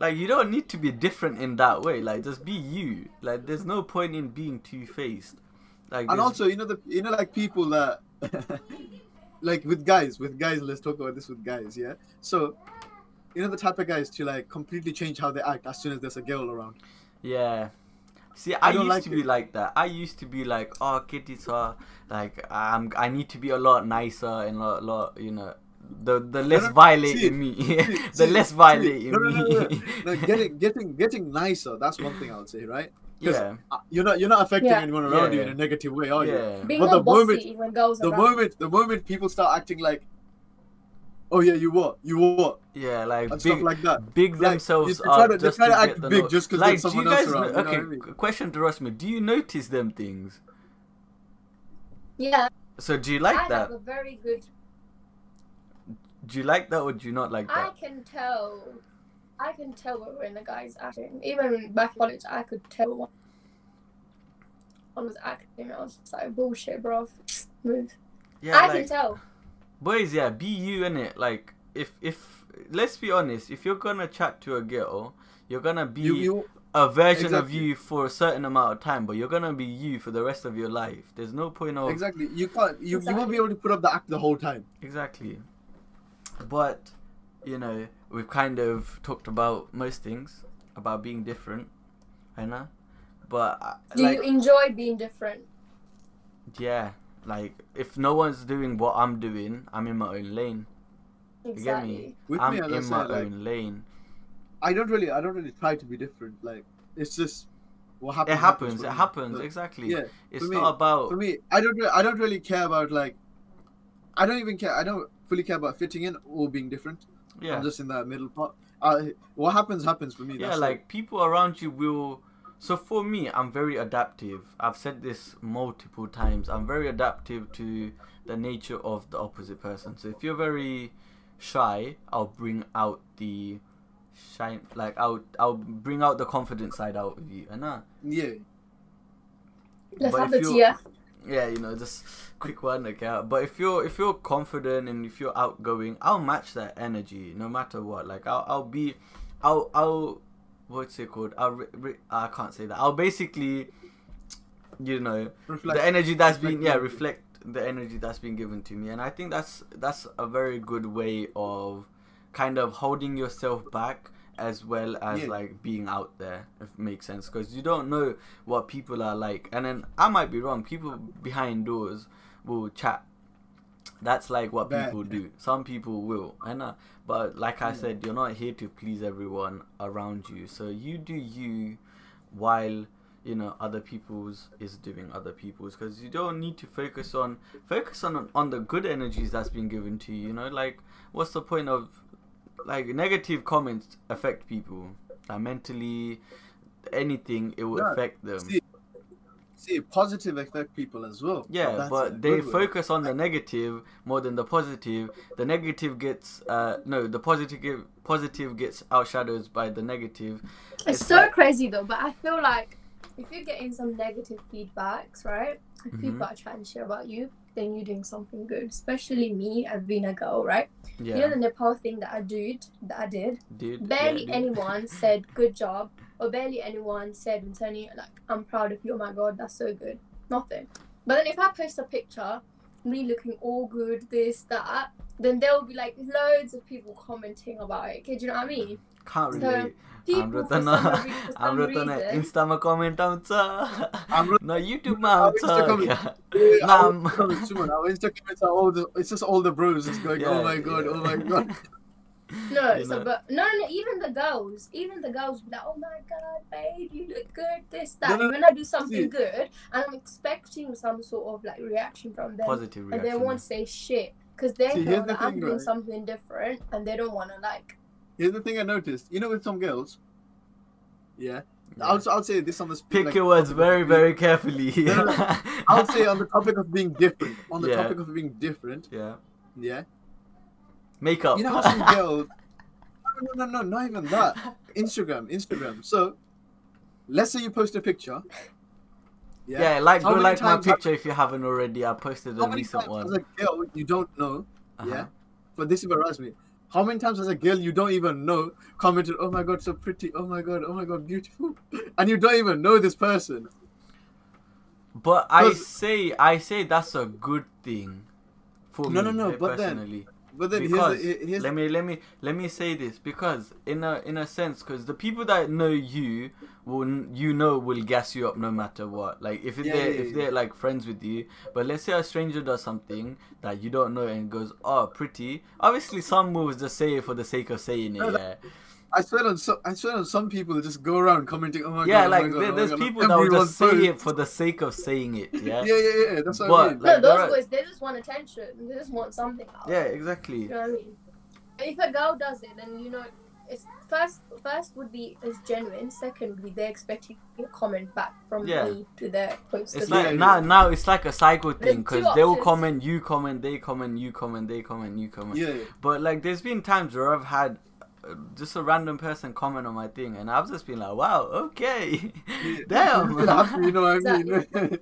Like you don't need to be different in that way. Like just be you. Like there's no point in being two faced. Like and also you know the you know like people that (laughs) like with guys with guys let's talk about this with guys yeah so you know the type of guys to like completely change how they act as soon as there's a girl around yeah. See, I, I don't used like to be like that. I used to be like, oh, kitties are like, I'm, I need to be a lot nicer and a lot, lot you know, the the less no, violent see, in me, See, (laughs) the see, less see, violent in no, no, no, no, me. no, getting getting getting nicer. That's one thing I would say, right? yeah, uh, You're not you're not affecting Yeah. anyone around you in a negative way, are you? yeah, Being But more the moment- bossy when girls The around. moment the moment people start acting like, oh yeah, you what, you what, yeah. Like and big, stuff like that. big Like, themselves they try up to- they just try to to act the big note. just 'cause like, there's do you someone else guys around, know- you know okay, I mean? question to Rosmi: Do you notice them things? Yeah, So do you I like have that? a very good. Do you like that or do you not like that? I can tell. I can tell when the guy's acting. Even back in college, I could tell when one was acting. I was just like, bullshit, bro. Move. Yeah, I like, can tell. boys yeah be you in it like if if let's be honest if you're gonna chat to a girl you're gonna be You you a version of you for a certain amount of time but you're gonna be you for the rest of your life there's no point of exactly you can't you, you won't be able to put up the act the whole time. exactly but you know we've kind of talked about most things about being different I know but uh, Do like you enjoy being different? yeah like if no one's doing what I'm doing I'm in my own lane you get me Exactly. With I'm me, in my like, own lane I don't really I don't really try to be different. Like it's just what happens. it happens for it me. happens But, exactly Yeah, it's for not me- about for me, I don't re- I don't really care about like I don't even care. I don't fully care about fitting in or being different. yeah I'm just in that middle part. Uh, what happens happens for me. yeah that's it. like people around you will so for me i'm very adaptive i've said this multiple times i'm very adaptive to the nature of the opposite person so if you're very shy i'll bring out the shine like i'll i'll bring out the confident side out of you and uh yeah. Let's But have if the you- tia. Yeah you know just quick one okay? But if you're if you're confident and if you're outgoing i'll match that energy no matter what. Like i'll, I'll be i'll i'll what's it called? I'll re- re- i can't say that. I'll basically you know Reflect. the energy that's been yeah reflect the energy that's been given to me. And i think that's that's a very good way of kind of holding yourself back as well as Yeah. like being out there if it makes sense. Because you don't know what people are like. And then i might be wrong. People behind doors will chat. That's like what people do. Eh. some people will i know uh, but like i Yeah. said you're not here to please everyone around you. So you do you while you know other people's is doing other people's. Because you don't need to focus on focus on on the good energies that's been given to you you know? Like what's the point of like negative comments affect people like mentally anything it will Yeah, affect them see, see, positive affect people as well. yeah, That's but they good way. focus on the negative more than the positive. The negative gets uh no, the positive positive gets outshadowed by the negative. It's, It's so like- crazy though, but I feel like if you're getting some negative feedbacks, right? If Mhm. people are trying to share about you, then you're doing something good. Especially me I've been a girl, right? Yeah, You know the Nepal thing that I did, that I did. dude. Barely yeah, anyone (laughs) said good job, or barely anyone said, "Antonio, like I'm proud of you. Oh my god, that's so good." Nothing. But then if I post a picture, me looking all good, this that, then there will be like loads of people commenting about it. Okay, do you know what I mean? Can't So, relate. People Amrut for some, na re- for some Amrut na reason, Insta ma comment आउँछ Amrut- न YouTube मा Our आउँछ Insta comment- क्या? Yeah, Nah, our I'm- Instagram- Suman, our Insta comments are all the it's just all the bros just (laughs) going, Yeah, oh my god, yeah. oh my god. (laughs) No, You so know. but no, no, even the girls, even the girls be like, "Oh my god, babe, you look good." This, that. No, no, when I do something see. good, and I'm expecting some sort of like reaction from them, Positive and they reaction. won't say shit because they See, know here's the that I'm thing, doing right? something different, and they don't want to like. Here's the thing I noticed. You know, with some girls, yeah, Yeah. I'll I'll say this on the Pick like, your words very, very carefully. (laughs) No, no, I'll say on the topic of being different. On the Yeah. topic of being different, yeah. yeah. Makeup. You know how some girls. (laughs) No, no, no, no, not even that. Instagram, Instagram. So, let's say you post a picture. yeah. like How go like my picture if you haven't already. I posted a recent one. as a girl you don't know? Uh-huh. Yeah. But this embarrasses me. How many times as a girl you don't even know commented, "Oh my god, so pretty! Oh my god, oh my god, beautiful," (laughs) and you don't even know this person. But I say I say that's a good thing for No, me no, no, eh, but then- personally. But then because here's, the- here's let me let me let me say this. Because in a in a sense because the people that know you will you know will gas you up no matter what. Like if Yeah, they're yeah, if yeah. they're like friends with you. But let's say a stranger does something that you don't know and goes oh pretty. Obviously some will just say it for the sake of saying it yeah I swear on so, I swear on some people that just go around commenting. Oh my yeah god! oh like my God, there, oh my there's God, people that will just say it for the sake of saying it yeah (laughs) Yeah, yeah, yeah. That's what But, I mean. like, no, there those are- boys, they just want attention. They just want something out. yeah exactly You know what I mean? If a girl does it, then you know, it's first. First would be it's genuine. Second would be they expect you to comment back from Yeah. me to their post. It's like now, now it's like a cycle thing because they will comment, you comment, they comment, you comment, they comment, you comment. Yeah, yeah. But like, there's been times where I've had just a random person comment on my thing, and I've just been like, "Wow, okay, (laughs) (laughs) damn." (laughs) You happy, you know what I mean?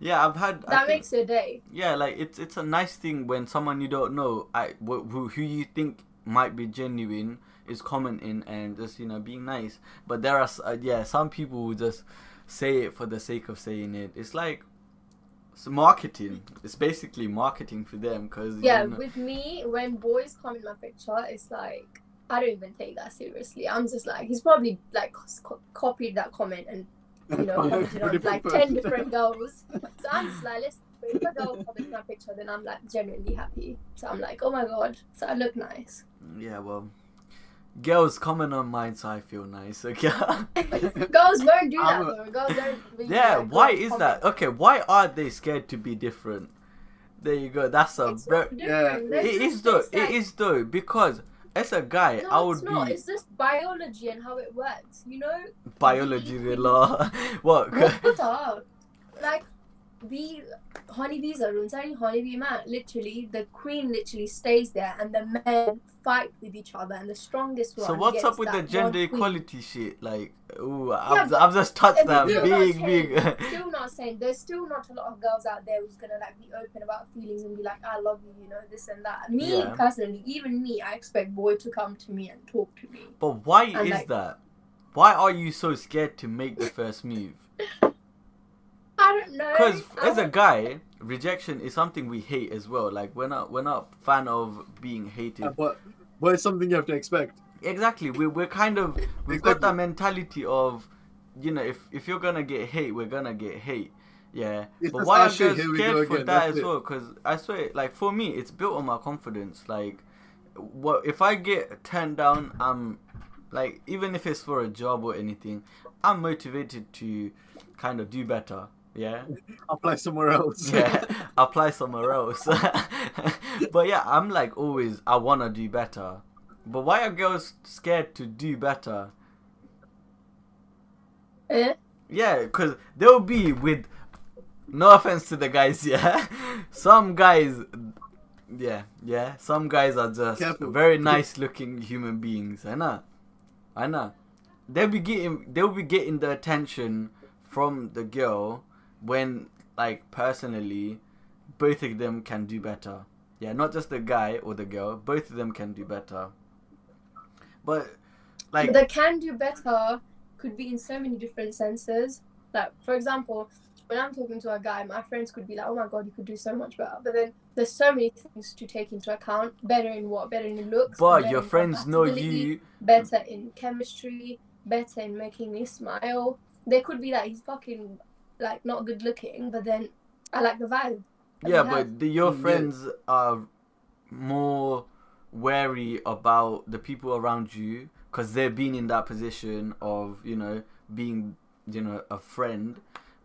yeah, I've had. That think- makes your day. yeah, like it's it's a nice thing when someone you don't know, I wh- who who you think might be genuine, is commenting and just you know being nice. But there are uh, yeah some people who just say it for the sake of saying it. It's like it's marketing. It's basically marketing for them because Yeah, you know, with me, when boys comment my picture, it's like I don't even take that seriously. I'm just like he's probably like co- copied that comment and you know (laughs) commented on like person. ten different girls. So I'm just like, listen, if a girl comments my picture, then I'm like genuinely happy. So I'm like, oh my god, so I look nice. yeah well. Girls comment on mine, so I feel nice. Okay. (laughs) Girls don't do that a- though. Girls don't. Yeah. like, Why is comment. that? Okay. Why are they scared to be different? There you go. That's a It's very. not different. There's It though. it's like- is though because as a guy, No, I would it's not. be It's just biology and how it works. You know, biology (laughs) we- law. (laughs) what? what up? Like, bee, honeybees are inside honeybee man. Literally, the queen literally stays there, and the men fight with each other, and the strongest one. So what's up with the gender equality shit? Like, ooh, I've, I've just touched that big, big. (laughs) Still not saying there's still not a lot of girls out there who's gonna like be open about feelings and be like, I love you, you know, this and that. Me Yeah. personally, even me, I expect boy to come to me and talk to me. but why And, is like- that? Why are you so scared to make the first move? (laughs) I don't know. Because as a guy, rejection is something we hate as well. Like we're not we're not fan of being hated. Uh, but, but it's something you have to expect. Exactly. We we're kind of we've got Exactly. that mentality of, you know, if if you're gonna get hate, we're gonna get hate. Yeah. It's but why our are shit, girls scared for again, that that's as it. well? Because I swear, like for me, it's built on my confidence. Like, what if I get turned down? I'm like, even if it's for a job or anything, I'm motivated to kind of do better. Yeah (laughs) I'll play somewhere else. yeah, (laughs) I'll play somewhere else. (laughs) but yeah, I'm like always, I wanna do better. But why are girls scared to do better? Eh? Yeah, because they'll be with. No offense to the guys, yeah. Some guys, yeah, yeah. Some guys are just Careful. very nice looking human beings. I know, I know. They'll be getting, they'll be getting the attention from the girl when, like, personally, both of them can do better. Yeah, not just the guy or the girl. Both of them can do better. But, like, the can do better could be in so many different senses. Like, for example, when I'm talking to a guy, my friends could be like, oh my god, you could do so much better. But then there's so many things to take into account. Better in what? Better in looks. but your friends know you. Better in chemistry. Better in making me smile. There could be that he's fucking, like, not good looking, but then I like the vibe. Yeah, but the, your Mm, yeah. friends are more wary about the people around you because they've been in that position of you know being you know a friend.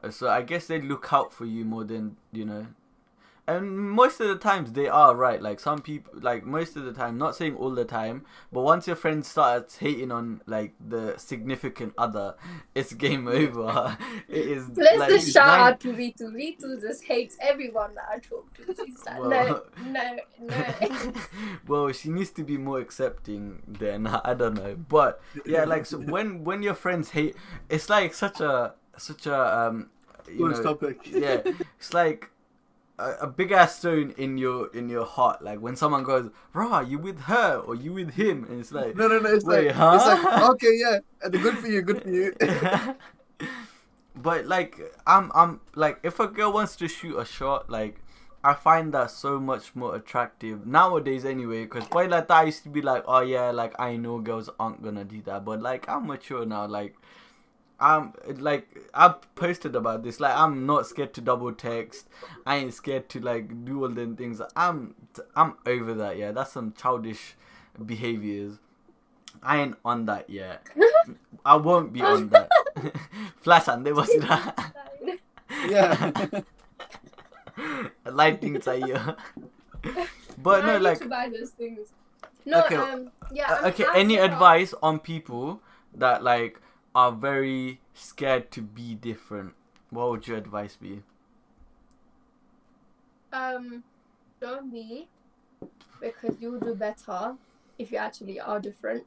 So I guess they look out for you more than you know. And most of the times they are right. Like some people, like most of the time, not saying all the time, but once your friend starts hating on like the significant other, it's game over. (laughs) it is. (laughs) Let's like, just shout out to Ritu. Ritu just hates everyone that I talk to. She's like, Well- no, (laughs) no, no. well, she needs to be more accepting then. I don't know, but yeah, like so when when your friends hate, it's like such a such a um, you know, topic. yeah, it's like a, a big ass stone in your in your heart. Like when someone goes, "Rah, you with her or you with him?" and it's like, No, no, no. It's Wait, like, huh? it's like, (laughs) okay, yeah, good for you, good for you. (laughs) but like I'm I'm like if a girl wants to shoot a shot, like I find that so much more attractive nowadays anyway. Because boy like that I used to be like, oh yeah, like I know girls aren't gonna do that, but like I'm mature now. Like I'm like I've posted about this. Like I'm not scared to double text. I ain't scared to like do all them things. I'm I'm over that. Yeah, that's some childish behaviors. I ain't on that yet. (laughs) I won't be on that. (laughs) Flash and they was that. Yeah. (laughs) Lighting here. But I no, need like to buy those things. No, Okay, um, yeah. Uh, I'm okay, any advice on people that like are very scared to be different? What would your advice be? Um, don't be, because you'll do better if you actually are different.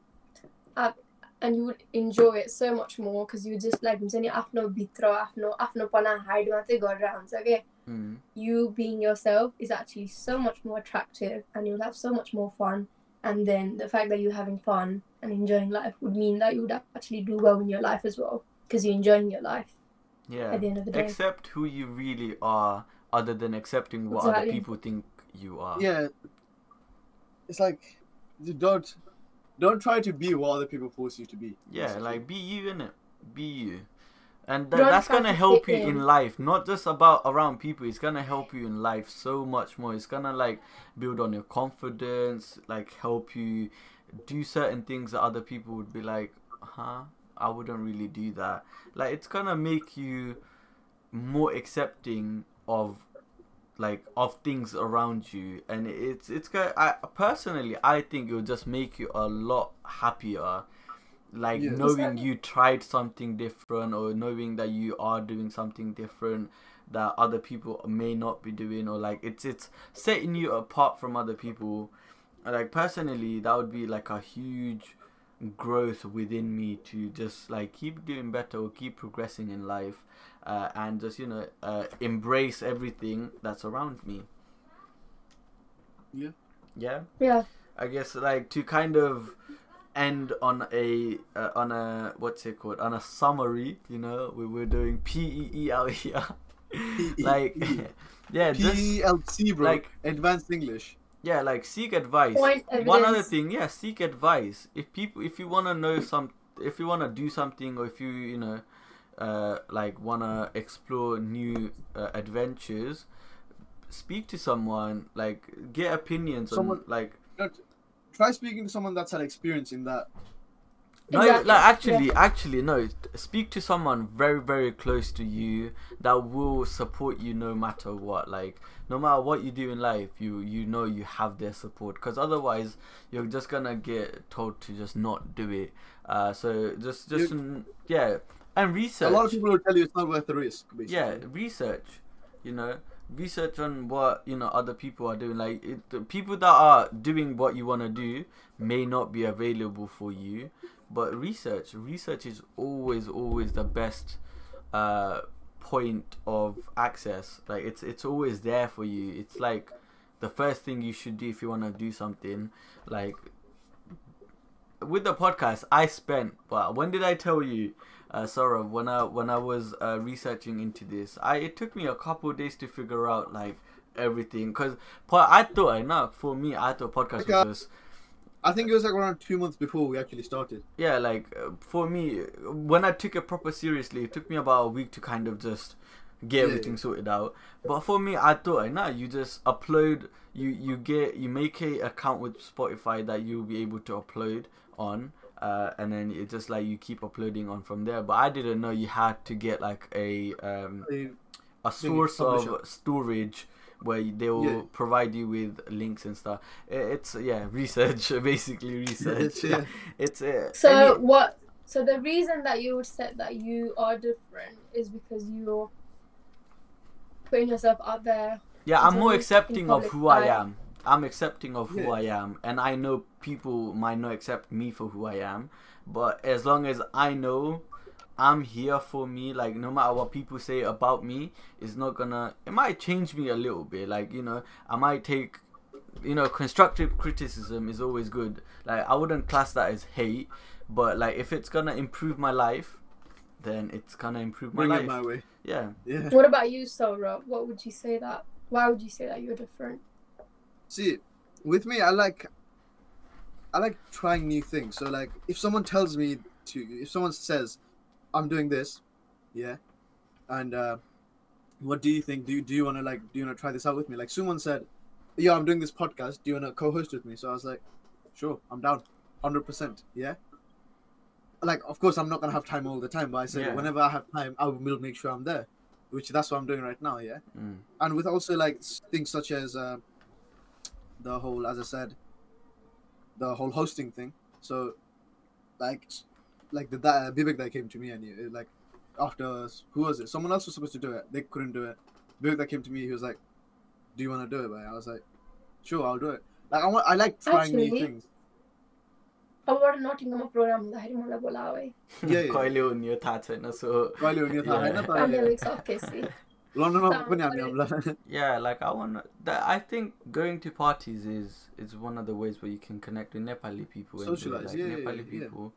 Uh, and you would enjoy it so much more because you just like हुन्छ नि आफ्नो भित्र आफ्नो आफ्नोपना hide मात्रै गरेर हुन्छ क्या Mm. you being yourself is actually so much more attractive and you'll have so much more fun. And then the fact that you're having fun and enjoying life would mean that you would actually do well in your life as well because you're enjoying your life Yeah. at the end of the day. Accept who you really are, other than accepting what other people think you are. yeah. It's like you don't don't try to be what other people force you to be. Yeah, basically. like be you in it. Be you. And th- that's gonna to help you in in. life, not just about around people. It's gonna help you in life so much more. It's gonna like build on your confidence, like help you do certain things that other people would be like, huh? I wouldn't really do that. Like it's gonna make you more accepting of like of things around you and it's it's going I personally I think it will just make you a lot happier like knowing Exactly. you tried something different or knowing that you are doing something different that other people may not be doing or like it's it's setting you apart from other people like personally that would be like a huge growth within me to just like keep doing better or keep progressing in life uh, and just you know uh, embrace everything that's around me Yeah. yeah Yeah. i guess like to kind of end on a uh, on a what's it called on a summary you know we were doing pee out here like (laughs) yeah just PLC, bro. like- Advanced English. Yeah like seek advice. Point one other thing yeah seek advice. If people if you want to know some if you want to do something or if you you know uh like want to explore new uh, adventures speak to someone like get opinions Someone- on like Try speaking to someone that's had experience in that. no Exactly, like actually actually no. Speak to someone very very close to you that will support you no matter what. Like no matter what you do in life you you know you have their support. Because otherwise you're just gonna get told to just not do it. Uh so just just mm, yeah. And research A lot of people will tell you it's not worth the risk. Basically. yeah research you know. Research on what you know other people are doing. Like it, the people that are doing what you want to do may not be available for you. But research research is always always the best uh point of access like it's it's always there for you. It's like the first thing you should do if you want to do something like with the podcast i spent well when did i tell you uh, Saurav, when I when I was uh, researching into this, I it took me a couple of days to figure out like everything because I thought I know for me I thought podcast was just I think it was like around two months before we actually started. yeah like uh, for me when I took it proper seriously, it took me about a week to kind of just get Yeah. everything sorted out. But for me, I thought I know you just upload you you get you make a account with Spotify that you'll be able to upload on. Uh, and then it's just like you keep uploading on from there. But I didn't know you had to get like a um, a source of storage where they will Yeah. provide you with links and stuff. It's yeah, (laughs) research basically research. (laughs) yeah. (laughs) It's uh, So any- what? So the reason that you would say that you are different is because you're putting yourself out there. yeah, I'm more accepting of public who I am. I'm accepting of who Yeah. I am, and I know people might not accept me for who I am, but as long as I know I'm here for me, like no matter what people say about me, it's not gonna. It might change me a little bit, like you know, I might take, you know, constructive criticism is always good. Like I wouldn't class that as hate, but like if it's gonna improve my life, then it's gonna improve my Bring it life. my way. Yeah. Yeah. What about you, Sora? What would you say that? Why would you say that you're different? See, with me, I like, I like trying new things. So like, if someone tells me to, if someone says, "I'm doing this," yeah, and uh, what do you think? Do you, do you want to like, do you want to try this out with me? Like, someone said, "Yeah, I'm doing this podcast. Do you want to co-host with me?" So I was like, "Sure, I'm down, hundred percent." Yeah. Like, of course, I'm not gonna have time all the time, but I say Yeah. whenever I have time, I will make sure I'm there, which that's what I'm doing right now. Yeah Mm. and with also like things such as uh, the whole as i said the whole hosting thing so like like the that uh, Bibek that came to me and he, uh, like after who was it? Someone else was supposed to do it. They couldn't do it. Bibek that came to me, he was like, "Do you want to do it?" But I was like, "Sure, I'll do it." Like I want, I like trying Actually, new things. Our hari yeah like i want that i think going to parties is is one of the ways where you can connect with nepali people socialize like, yeah, nepali yeah. people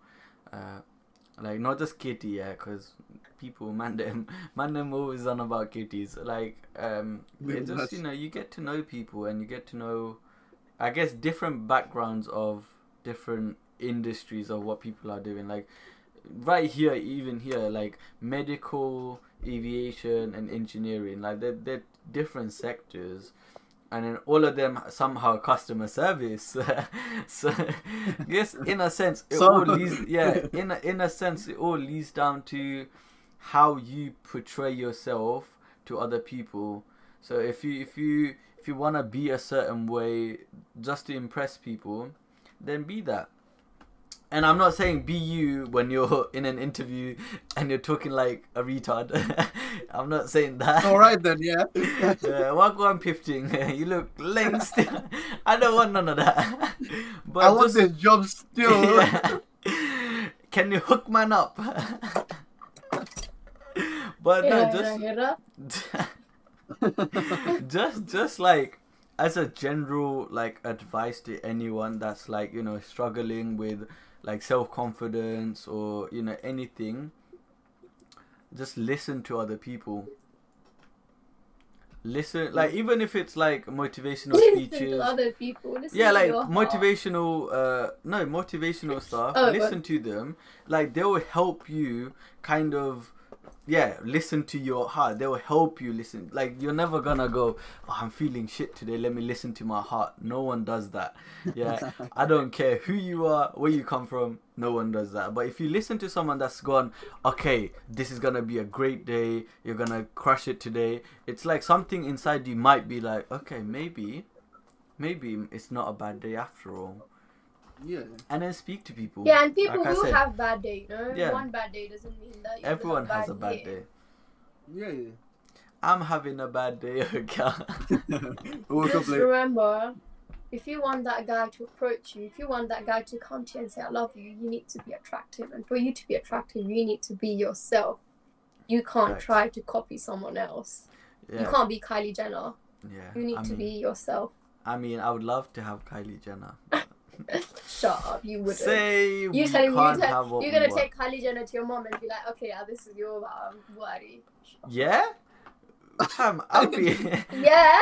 uh, like not just kitty, yeah, because people man them (laughs) man them always on about kitties. Like um, it just you know you get to know people and you get to know, I guess different backgrounds of different industries of what people are doing. Like right here, even here, like medical, aviation, and engineering, like they're, they're different sectors, and then all of them somehow customer service. (laughs) so, yes, in a sense, it So- all leads. Yeah, (laughs) in a, in a sense, it all leads down to how you portray yourself to other people. So if you if you if you want to be a certain way just to impress people, then be that. And I'm not saying be you when you're (laughs) in an interview and you're talking like a retard. (laughs) I'm not saying that. all right then yeah (laughs) Yeah, what go on pifting? you look lame still. I don't want none of that. But i want just- this job still Yeah. Can you hook man up? but no, just just just like as a general like advice to anyone that's like you know struggling with like self-confidence or you know anything just listen to other people. Listen like even if it's like motivational Listen speeches. to other people. Listen yeah like motivational uh no motivational stuff. Oh, listen to them. Like they will help you kind of yeah listen to your heart. They will help you listen. Like you're never gonna go oh, i'm feeling shit today. Let me listen to my heart. No one does that. Yeah (laughs) i don't care who you are where you come from. No one does that. But if you listen to someone that's gone okay this is gonna be a great day. You're gonna crush it today it's like something inside you might be like okay maybe maybe it's not a bad day after all yeah and then speak to people Yeah, and people Like will said, have bad day, you know? Yeah. One bad day doesn't mean that you everyone have has a bad day yeah yeah i'm having a bad day (laughs) okay (laughs) Just remember, if you want that guy to approach you, if you want that guy to come to you and say, I love you, you need to be attractive. And for you to be attractive, you need to be yourself. You can't Facts. try to copy someone else. You can't be Kylie Jenner. yeah You need I to mean, be yourself. i mean i would love to have kylie jenner (laughs) Shut up, you wouldn't. say we you tell him, can't you tell, have what you're gonna want. take Kylie Jenner to your mom and be like, okay, yeah, this is your um, worry. yeah Fam, (laughs) I'd be (laughs) Yeah.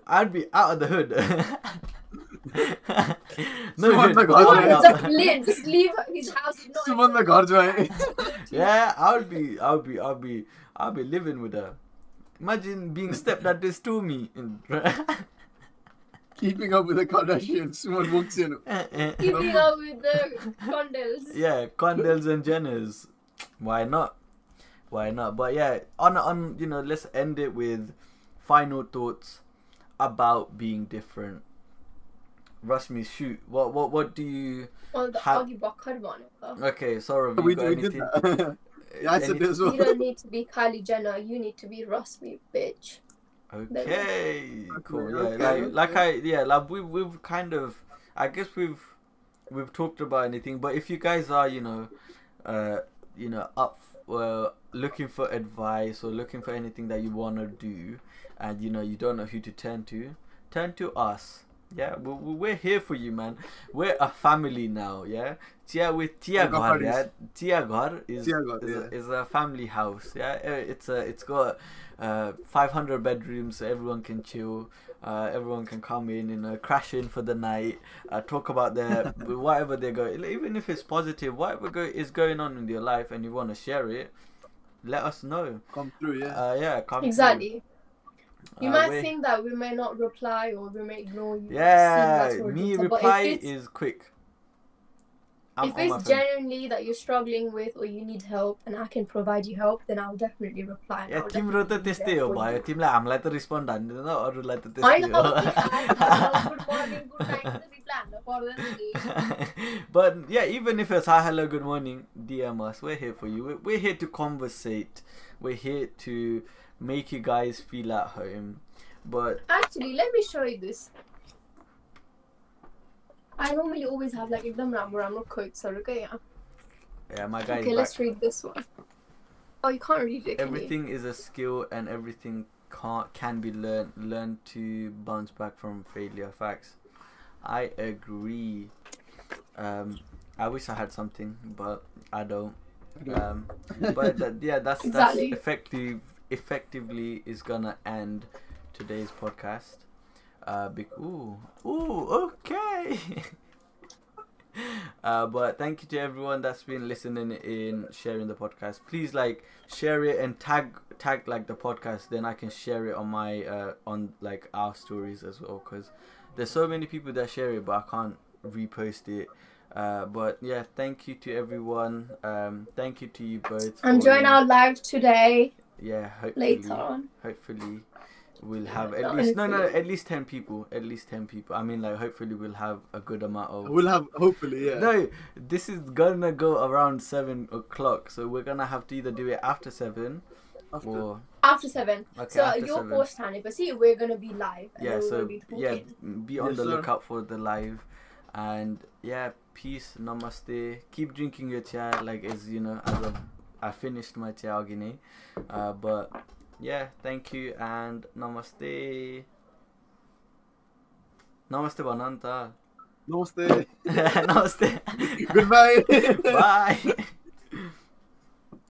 (laughs) I'd be out of the hood. no Someone hood, like but all I'd the out- just leave, just leave his house. Not Someone the guards right Yeah, I would be, I would be, I'll be, I'll be living with her. Imagine being stepped at this to me. Keeping up with the Kardashians. Someone walks in. Eh, eh, eh. keeping up with the condoms. (laughs) yeah, Condels and Jenners. Why not? Why not? But yeah, on on you know, let's end it with final thoughts about being different. Rashmi, shoot. What what what do you? Well, the How- Augie Bucket one. Okay, sorry. We, you got we did that. yeah, I said this as well. You don't need to be Kylie Jenner. You need to be Rasmi, bitch. Okay, cool. Yeah, Okay, like like I yeah, like we we've kind of I guess we've we've talked about anything, but if you guys are you know, uh, you know up well looking for advice or looking for anything that you wanna do, and you know you don't know who to turn to, turn to us. Yeah, we, we- we're here for you, man. We're a family now. Yeah, Tia with Tia Ghar, yeah. Tia Ghar is Tia Ghar, is, a, yeah. is a family house. Yeah, Uh, it's a it's got uh 500 bedrooms, so everyone can chill. Uh, everyone can come in, you know, crash in for the night, uh, talk about their (laughs) whatever they go, even if it's positive, whatever go is going on in your life, and you want to share it. Let us know. Come through, yeah. Uh, yeah, come through. Exactly. You Uh, might we- think that we may not reply or we may ignore you. Yeah, seeing that's what me it is, but reply if it's, is quick. I'm if on my it's phone. genuinely that you're struggling with or you need help and I can provide you help, then I'll definitely reply. and या I'll तिम्रो त definitely be त्यस्तै there हो for भयो you. तिमीलाई हामीलाई त respond हान्दैन अरूलाई त होइन त्यस्तै हो good morning good night reply हान्न पर्दैन नि but yeah, even if it's hi, hello, good morning, DM us. We're here for you. We're, we're here to conversate. We're here to make you guys feel at home. But actually, let me show you this. I normally always have like if them ram coat, so okay, yeah. Yeah, my guy. Okay, let's read this one. Oh, you can't read it. Can everything you? is a skill, and everything can can be learned. Learn to bounce back from failure. Facts. I agree. Um, I wish I had something, but I don't. Um, but yeah, that's exactly. that's effective. Effectively, is gonna end today's podcast. Uh, big ooh ooh okay. (laughs) uh, but thank you to everyone that's been listening in, sharing the podcast. Please like share it and tag tag like the podcast. Then I can share it on my uh on like our stories as well. Cause there's so many people that share it, but I can't repost it. Uh, but yeah, thank you to everyone. Um, thank you to you both. Joining uh, our live today Yeah, hopefully, later on. hopefully we'll have No, at least no no at least 10 people at least 10 people i mean like hopefully we'll have a good amount of We'll have, hopefully, yeah. no this is gonna go around 7 o'clock so we're gonna have to either do it after 7 After. or After seven. okay so after your 7 post time, but see, we're gonna be live. And yeah so be yeah be on Yes, the sir. lookout for the live and yeah peace namaste keep drinking your chai like as you know as of, i finished my chai agini uh, but yeah thank you and namaste namaste bananta Namaste. (laughs) namaste (laughs) Goodbye. (laughs) bye